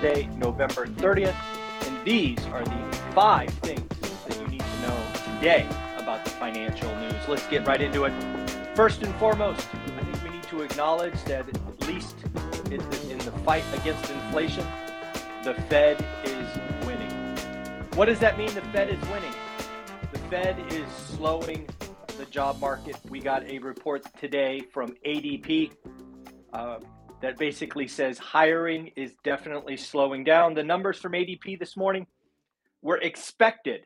Today, November 30th, and these are the five things that you need to know today about the financial news. Let's get right into it. First and foremost, I think we need to acknowledge that at least in the fight against inflation, the Fed is winning. What does that mean? The Fed is winning. The Fed is slowing the job market. We got a report today from ADP uh, that basically says hiring is definitely slowing down. The numbers from ADP this morning were expected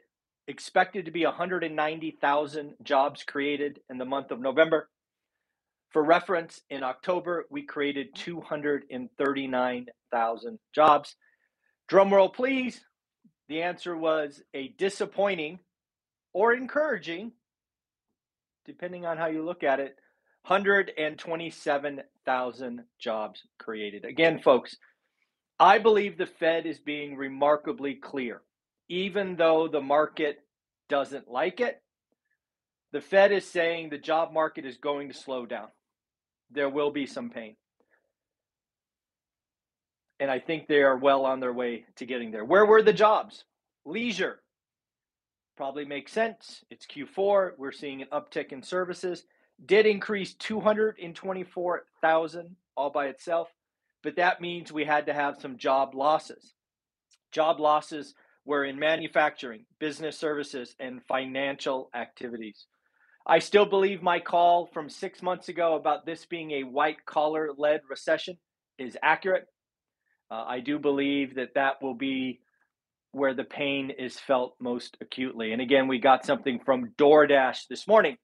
expected to be 190,000 jobs created in the month of November. For reference, in October, we created 239,000 jobs. Drum roll, please. The answer was a disappointing or encouraging, depending on how you look at it, 127,000 jobs created. Again, folks, I believe the Fed is being remarkably clear. Even though the market doesn't like it, the Fed is saying the job market is going to slow down. There will be some pain. And I think they are well on their way to getting there. Where were the jobs? Leisure. Probably makes sense. It's Q4. We're seeing an uptick in services. Did increase 224,000 all by itself, but that means we had to have some job losses. Job losses were in manufacturing, business services, and financial activities. I still believe my call from six months ago about this being a white collar led recession is accurate. Uh, I do believe that that will be where the pain is felt most acutely. And again, we got something from DoorDash this morning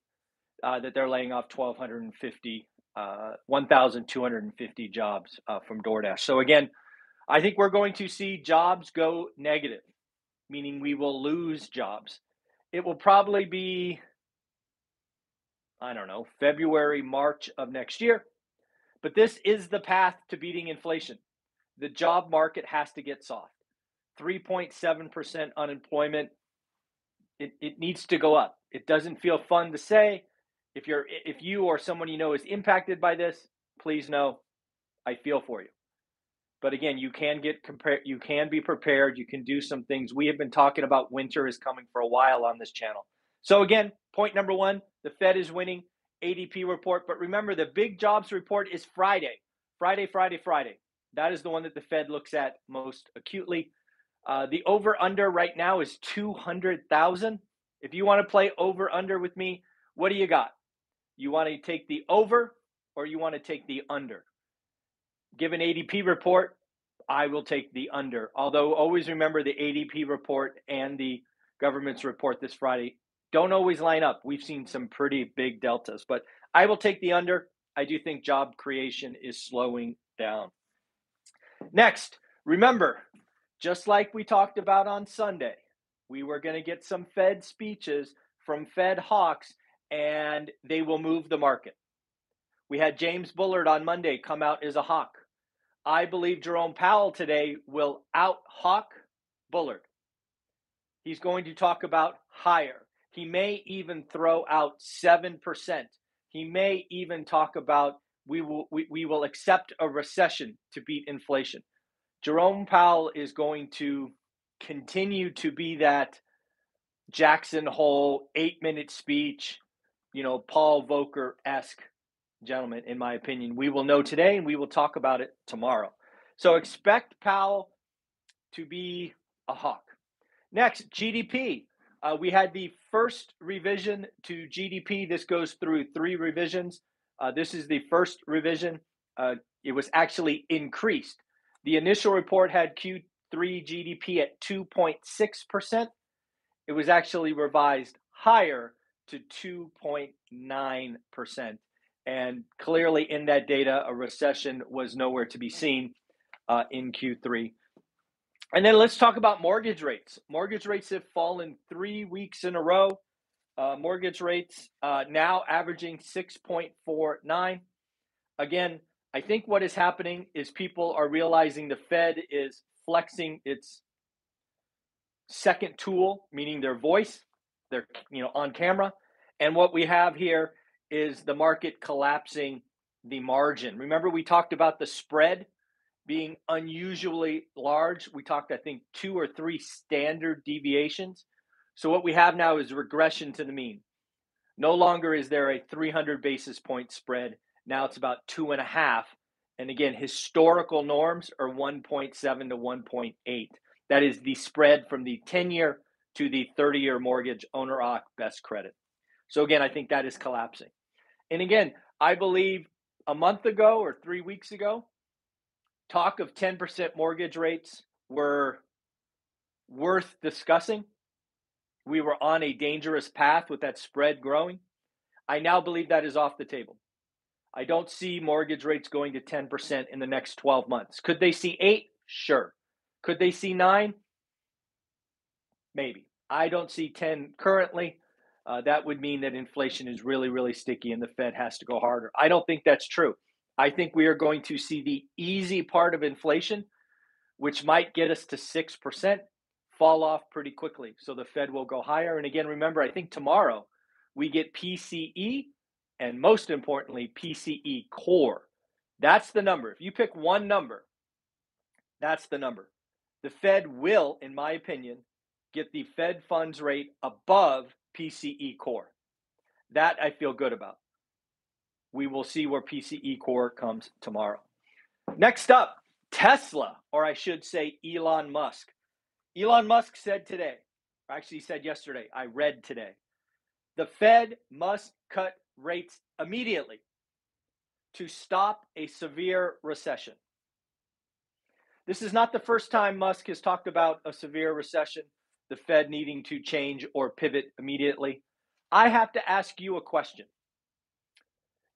uh, that they're laying off 1,250, uh, 1,250 jobs uh, from DoorDash. So again, I think we're going to see jobs go negative, meaning we will lose jobs. It will probably be, I don't know, February, March of next year. But this is the path to beating inflation. The job market has to get soft. 3.7% unemployment. It, it needs to go up. It doesn't feel fun to say. If you're if you or someone you know is impacted by this, please know I feel for you. But again, you can get compare you can be prepared, you can do some things. We have been talking about winter is coming for a while on this channel. So again, point number 1, the Fed is winning ADP report, but remember the big jobs report is Friday. Friday, Friday, Friday. That is the one that the Fed looks at most acutely. Uh, the over under right now is 200,000. If you want to play over under with me, what do you got? You want to take the over or you want to take the under? Given ADP report, I will take the under. Although always remember the ADP report and the government's report this Friday don't always line up. We've seen some pretty big deltas, but I will take the under. I do think job creation is slowing down. Next, remember, just like we talked about on Sunday, we were going to get some Fed speeches from Fed hawks and they will move the market. We had James Bullard on Monday come out as a hawk. I believe Jerome Powell today will out hawk Bullard. He's going to talk about higher. He may even throw out 7%. He may even talk about we will we, we will accept a recession to beat inflation. Jerome Powell is going to continue to be that Jackson Hole eight minute speech, you know, Paul Volcker esque gentleman, in my opinion. We will know today and we will talk about it tomorrow. So expect Powell to be a hawk. Next, GDP. Uh, we had the first revision to GDP. This goes through three revisions. Uh, this is the first revision. Uh, it was actually increased. The initial report had Q3 GDP at 2.6%. It was actually revised higher to 2.9%. And clearly, in that data, a recession was nowhere to be seen uh, in Q3. And then let's talk about mortgage rates. Mortgage rates have fallen three weeks in a row. Uh, mortgage rates uh, now averaging 6.49. Again, I think what is happening is people are realizing the Fed is flexing its second tool, meaning their voice, their you know on camera, and what we have here is the market collapsing the margin. Remember we talked about the spread being unusually large. We talked I think two or three standard deviations. So what we have now is regression to the mean. No longer is there a 300 basis point spread. Now it's about two and a half. And again, historical norms are 1.7 to 1.8. That is the spread from the 10 year to the 30 year mortgage owner occ best credit. So again, I think that is collapsing. And again, I believe a month ago or three weeks ago, talk of 10% mortgage rates were worth discussing. We were on a dangerous path with that spread growing. I now believe that is off the table. I don't see mortgage rates going to 10% in the next 12 months. Could they see 8? Sure. Could they see 9? Maybe. I don't see 10 currently. Uh, that would mean that inflation is really, really sticky and the Fed has to go harder. I don't think that's true. I think we are going to see the easy part of inflation, which might get us to 6%, fall off pretty quickly. So the Fed will go higher. And again, remember, I think tomorrow we get PCE and most importantly, PCE core. That's the number. If you pick one number, that's the number. The Fed will, in my opinion, get the Fed funds rate above PCE core. That I feel good about. We will see where PCE core comes tomorrow. Next up, Tesla, or I should say Elon Musk. Elon Musk said today, or actually said yesterday, I read today, the Fed must cut rates immediately to stop a severe recession. This is not the first time Musk has talked about a severe recession, the Fed needing to change or pivot immediately. I have to ask you a question.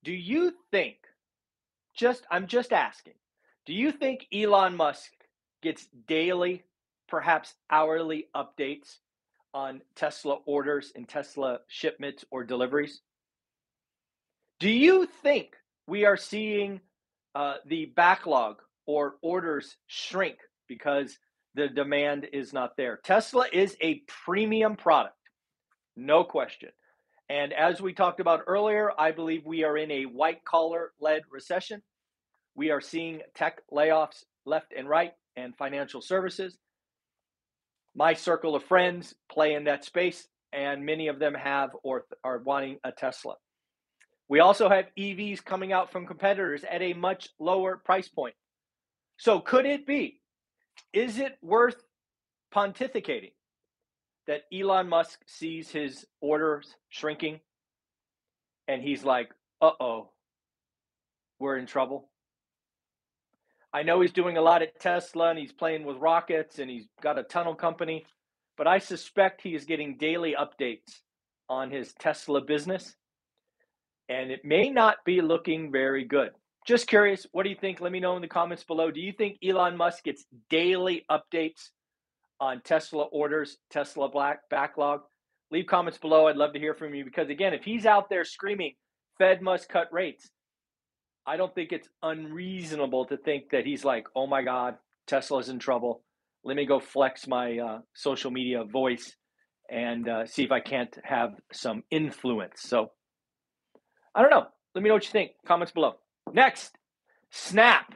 Do you think, just I'm just asking, do you think Elon Musk gets daily, perhaps hourly updates on Tesla orders and Tesla shipments or deliveries? Do you think we are seeing uh, the backlog or orders shrink because the demand is not there? Tesla is a premium product, no question. And as we talked about earlier, I believe we are in a white collar led recession. We are seeing tech layoffs left and right and financial services. My circle of friends play in that space, and many of them have or are wanting a Tesla. We also have EVs coming out from competitors at a much lower price point. So, could it be? Is it worth pontificating that Elon Musk sees his orders shrinking and he's like, uh oh, we're in trouble? I know he's doing a lot at Tesla and he's playing with rockets and he's got a tunnel company, but I suspect he is getting daily updates on his Tesla business and it may not be looking very good. Just curious, what do you think? Let me know in the comments below. Do you think Elon Musk gets daily updates on Tesla orders, Tesla black backlog? Leave comments below. I'd love to hear from you because again, if he's out there screaming Fed must cut rates, I don't think it's unreasonable to think that he's like, "Oh my God, Tesla's in trouble. Let me go flex my uh, social media voice and uh, see if I can't have some influence." So I don't know. Let me know what you think. Comments below. Next, Snap.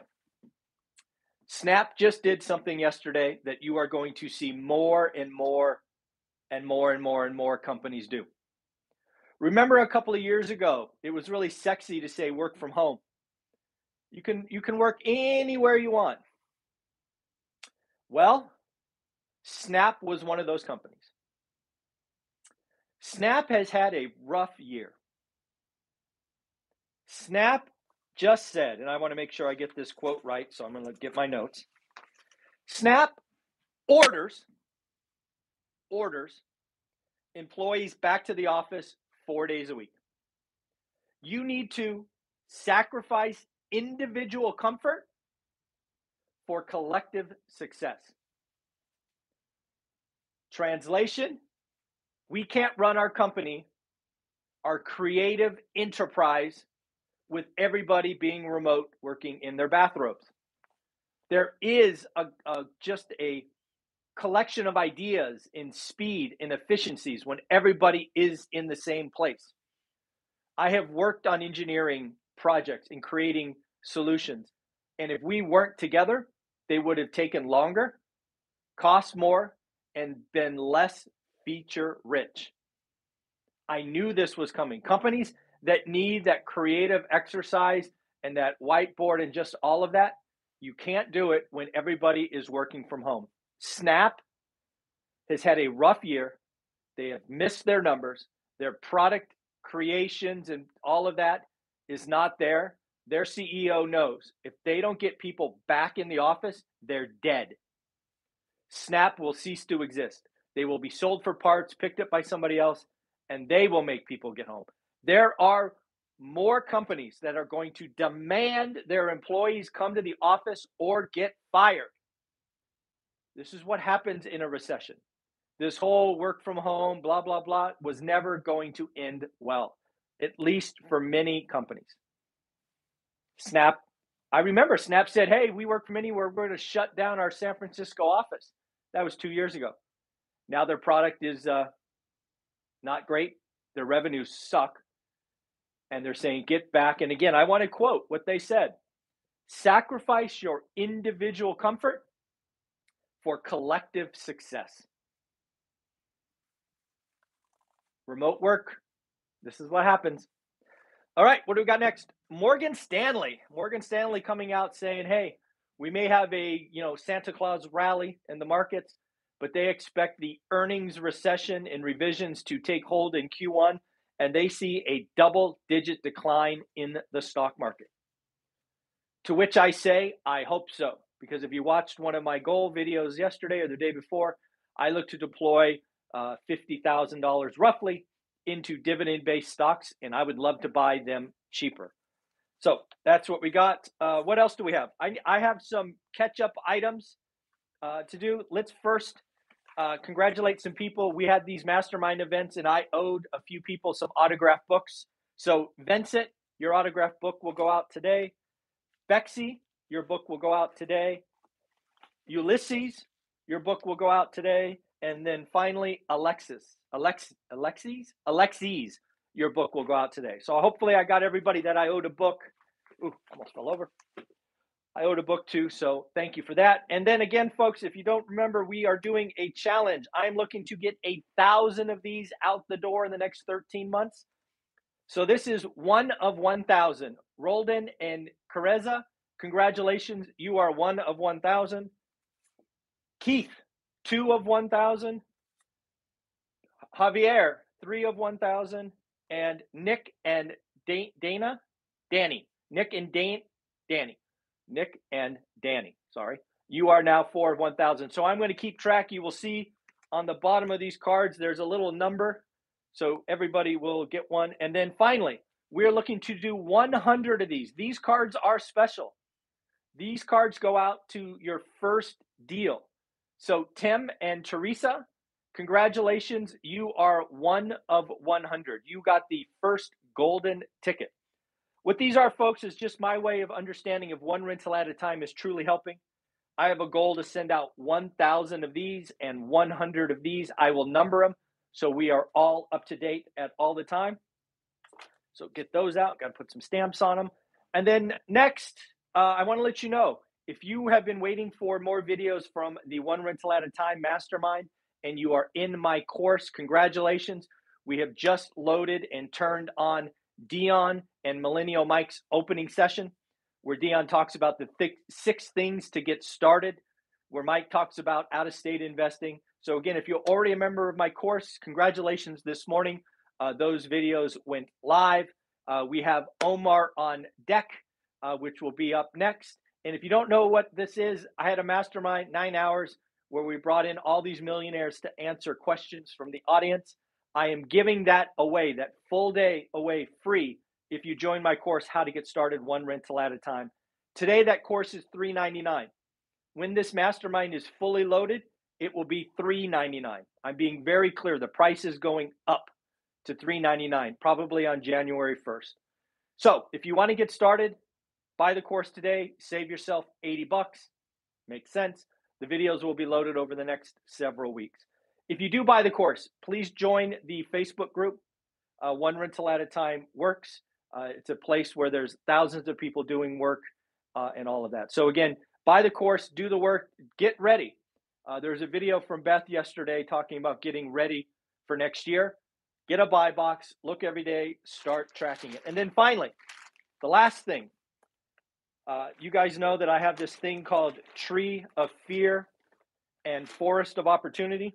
Snap just did something yesterday that you are going to see more and more and more and more and more companies do. Remember a couple of years ago, it was really sexy to say work from home. You can you can work anywhere you want. Well, Snap was one of those companies. Snap has had a rough year. Snap just said, and I want to make sure I get this quote right, so I'm going to get my notes. Snap orders orders employees back to the office 4 days a week. You need to sacrifice individual comfort for collective success. Translation We can't run our company, our creative enterprise, with everybody being remote working in their bathrobes. There is a, a just a collection of ideas in speed and efficiencies when everybody is in the same place. I have worked on engineering projects and creating solutions. And if we weren't together, they would have taken longer, cost more, and been less feature rich. I knew this was coming. Companies that need that creative exercise and that whiteboard and just all of that, you can't do it when everybody is working from home. Snap has had a rough year. They have missed their numbers. Their product creations and all of that is not there. Their CEO knows if they don't get people back in the office, they're dead. Snap will cease to exist. They will be sold for parts, picked up by somebody else, and they will make people get home. There are more companies that are going to demand their employees come to the office or get fired. This is what happens in a recession. This whole work from home, blah, blah, blah, was never going to end well, at least for many companies. Snap, I remember Snap said, Hey, we work from anywhere. We're going to shut down our San Francisco office. That was two years ago. Now their product is uh, not great. Their revenues suck. And they're saying, Get back. And again, I want to quote what they said sacrifice your individual comfort for collective success. Remote work. This is what happens. All right, what do we got next? Morgan Stanley. Morgan Stanley coming out saying, "Hey, we may have a, you know, Santa Claus rally in the markets, but they expect the earnings recession and revisions to take hold in Q1 and they see a double digit decline in the stock market." To which I say, I hope so, because if you watched one of my goal videos yesterday or the day before, I look to deploy uh, $50,000 roughly into dividend based stocks, and I would love to buy them cheaper. So that's what we got. Uh, what else do we have? I, I have some catch up items uh, to do. Let's first uh, congratulate some people. We had these mastermind events, and I owed a few people some autograph books. So, Vincent, your autograph book will go out today. Bexy, your book will go out today. Ulysses, your book will go out today. And then finally, Alexis, Alex, Alexis, Alexis, your book will go out today. So hopefully, I got everybody that I owed a book. Ooh, almost fell over. I owed a book too, so thank you for that. And then again, folks, if you don't remember, we are doing a challenge. I'm looking to get a thousand of these out the door in the next 13 months. So this is one of 1,000. Roldan and Careza, congratulations. You are one of 1,000. Keith, two of 1,000. Javier, three of 1,000. And Nick and Dana, Danny, Nick and Dan, Danny, Nick and Danny, sorry. You are now four of 1,000. So I'm going to keep track. You will see on the bottom of these cards, there's a little number. So everybody will get one. And then finally, we're looking to do 100 of these. These cards are special. These cards go out to your first deal. So, Tim and Teresa, congratulations. You are one of 100. You got the first golden ticket. What these are, folks, is just my way of understanding if one rental at a time is truly helping. I have a goal to send out 1,000 of these and 100 of these. I will number them so we are all up to date at all the time. So get those out. Got to put some stamps on them. And then next, uh, I want to let you know if you have been waiting for more videos from the One Rental at a Time Mastermind and you are in my course, congratulations. We have just loaded and turned on Dion and Millennial Mike's opening session, where Dion talks about the th- six things to get started, where Mike talks about out of state investing. So, again, if you're already a member of my course, congratulations this morning. Uh, those videos went live. Uh, we have Omar on deck, uh, which will be up next. And if you don't know what this is, I had a mastermind, nine hours, where we brought in all these millionaires to answer questions from the audience. I am giving that away, that full day away free if you join my course, How to Get Started One Rental at a Time. Today, that course is 399. When this mastermind is fully loaded, it will be $3.99. I'm being very clear. The price is going up to $3.99, probably on January 1st. So if you want to get started, buy the course today, save yourself 80 bucks. Makes sense. The videos will be loaded over the next several weeks. If you do buy the course, please join the Facebook group. Uh, One rental at a time works. Uh, it's a place where there's thousands of people doing work uh, and all of that. So again, buy the course, do the work, get ready. Uh, there's a video from Beth yesterday talking about getting ready for next year. Get a buy box, look every day, start tracking it. And then finally, the last thing uh, you guys know that I have this thing called Tree of Fear and Forest of Opportunity.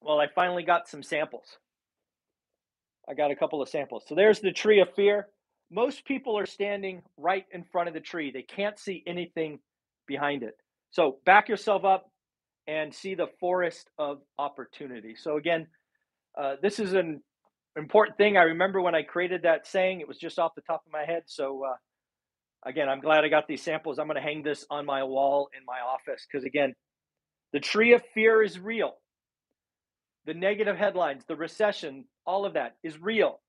Well, I finally got some samples. I got a couple of samples. So there's the Tree of Fear. Most people are standing right in front of the tree, they can't see anything behind it. So back yourself up and see the forest of opportunity. So, again, uh, this is an important thing. I remember when I created that saying, it was just off the top of my head. So, uh, again, I'm glad I got these samples. I'm going to hang this on my wall in my office because, again, the tree of fear is real. The negative headlines, the recession, all of that is real.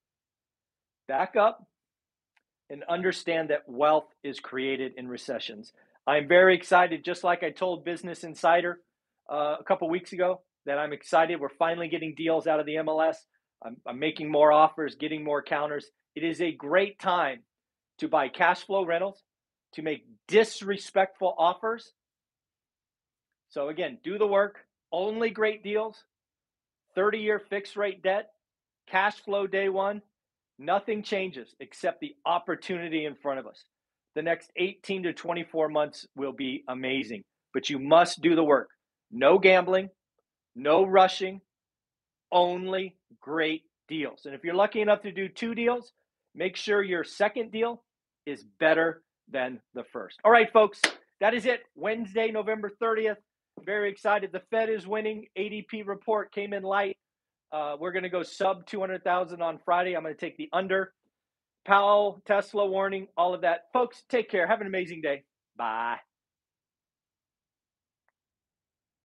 Back up and understand that wealth is created in recessions. I'm very excited, just like I told Business Insider uh, a couple weeks ago, that I'm excited. We're finally getting deals out of the MLS. I'm, I'm making more offers, getting more counters. It is a great time to buy cash flow rentals, to make disrespectful offers. So, again, do the work, only great deals, 30 year fixed rate debt, cash flow day one. Nothing changes except the opportunity in front of us. The next 18 to 24 months will be amazing, but you must do the work. No gambling, no rushing, only great deals. And if you're lucky enough to do two deals, make sure your second deal is better than the first. All right, folks, that is it. Wednesday, November 30th. Very excited. The Fed is winning. ADP report came in light. Uh, we're going to go sub 200,000 on Friday. I'm going to take the under. Powell, Tesla warning, all of that. Folks, take care. Have an amazing day. Bye.